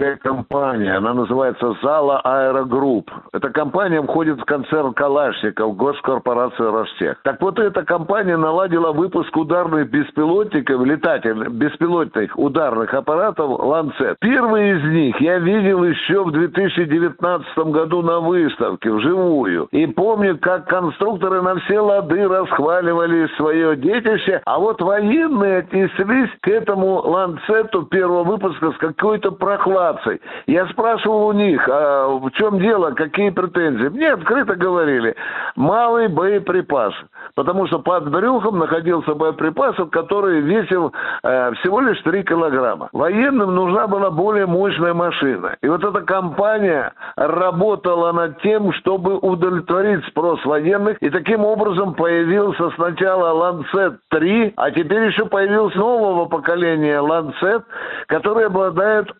такая компания, она называется Зала Аэрогрупп. Эта компания входит в концерн Калашников, госкорпорация Ростех. Так вот, эта компания наладила выпуск ударных беспилотников, летательных, беспилотных ударных аппаратов «Ланцет». Первый из них я видел еще в 2019 году на выставке, вживую. И помню, как конструкторы на все лады расхваливали свое детище, а вот военные отнеслись к этому «Ланцету» первого выпуска с какой-то прохладой ситуаций. Я спрашивал у них, а в чем дело, какие претензии. Мне открыто говорили, малый боеприпас. Потому что под брюхом находился боеприпас, который весил э, всего лишь 3 килограмма. Военным нужна была более мощная машина. И вот эта компания работала над тем, чтобы удовлетворить спрос военных. И таким образом появился сначала Lancet 3, а теперь еще появился нового поколения Lancet, который обладает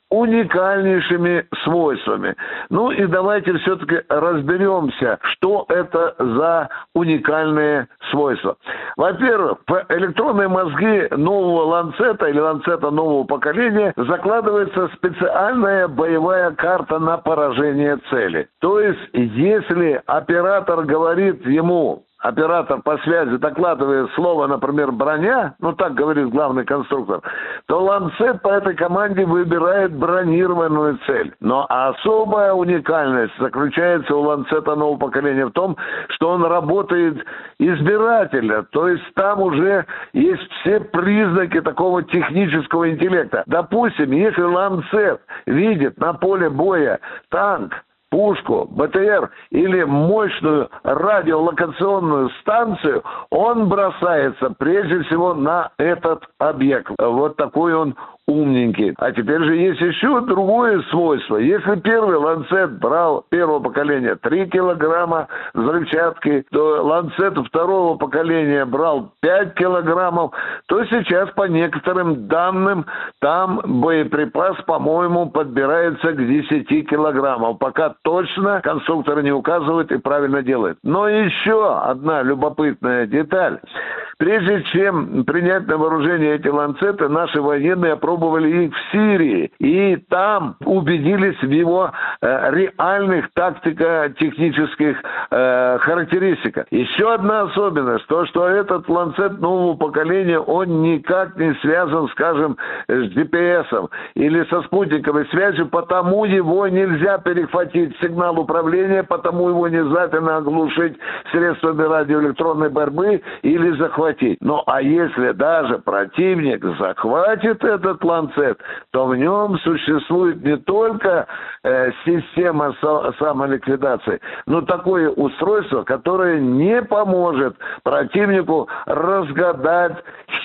уникальнейшими свойствами. Ну и давайте все-таки разберемся, что это за уникальные свойства. Во-первых, в электронные мозги нового ланцета или ланцета нового поколения закладывается специальная боевая карта на поражение цели. То есть, если оператор говорит ему, оператор по связи докладывает слово, например, броня, ну так говорит главный конструктор, то Ланцет по этой команде выбирает бронированную цель. Но особая уникальность заключается у Ланцета нового поколения в том, что он работает избирательно, то есть там уже есть все признаки такого технического интеллекта. Допустим, если Ланцет видит на поле боя танк, пушку, БТР или мощную радиолокационную станцию, он бросается прежде всего на этот объект. Вот такой он умненький. А теперь же есть еще другое свойство. Если первый ланцет брал первого поколения 3 килограмма взрывчатки, то ланцет второго поколения брал 5 килограммов, то сейчас по некоторым данным там боеприпас, по-моему, подбирается к 10 килограммам. Пока точно конструкторы не указывают и правильно делают. Но еще одна любопытная деталь. Прежде чем принять на вооружение эти ланцеты, наши военные опробовали их в Сирии. И там убедились в его реальных тактико-технических э, характеристиках. Еще одна особенность, то, что этот ланцет нового поколения, он никак не связан, скажем, с GPS или со спутниковой связью, потому его нельзя перехватить сигнал управления, потому его не обязательно оглушить средствами радиоэлектронной борьбы или захватить. Ну, а если даже противник захватит этот ланцет, то в нем существует не только э, система самоликвидации, но такое устройство, которое не поможет противнику разгадать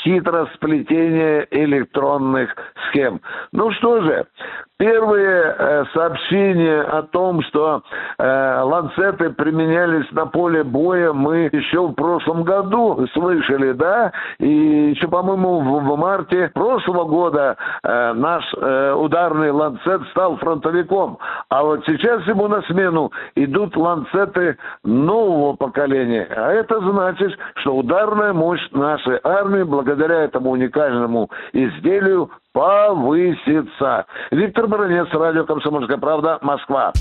хитросплетение электронных схем. Ну что же, Первые э, сообщения о том, что э, ланцеты применялись на поле боя, мы еще в прошлом году слышали, да, и еще, по-моему, в, в марте прошлого года э, наш э, ударный ланцет стал фронтовиком, а вот сейчас ему на смену идут ланцеты нового поколения, а это значит, что ударная мощь нашей армии благодаря этому уникальному изделию повысится. Виктор Баранец, радио «Комсомольская правда», Москва.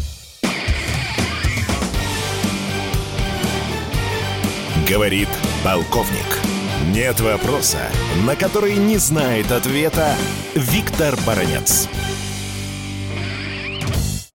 Говорит полковник. Нет вопроса, на который не знает ответа Виктор Баранец.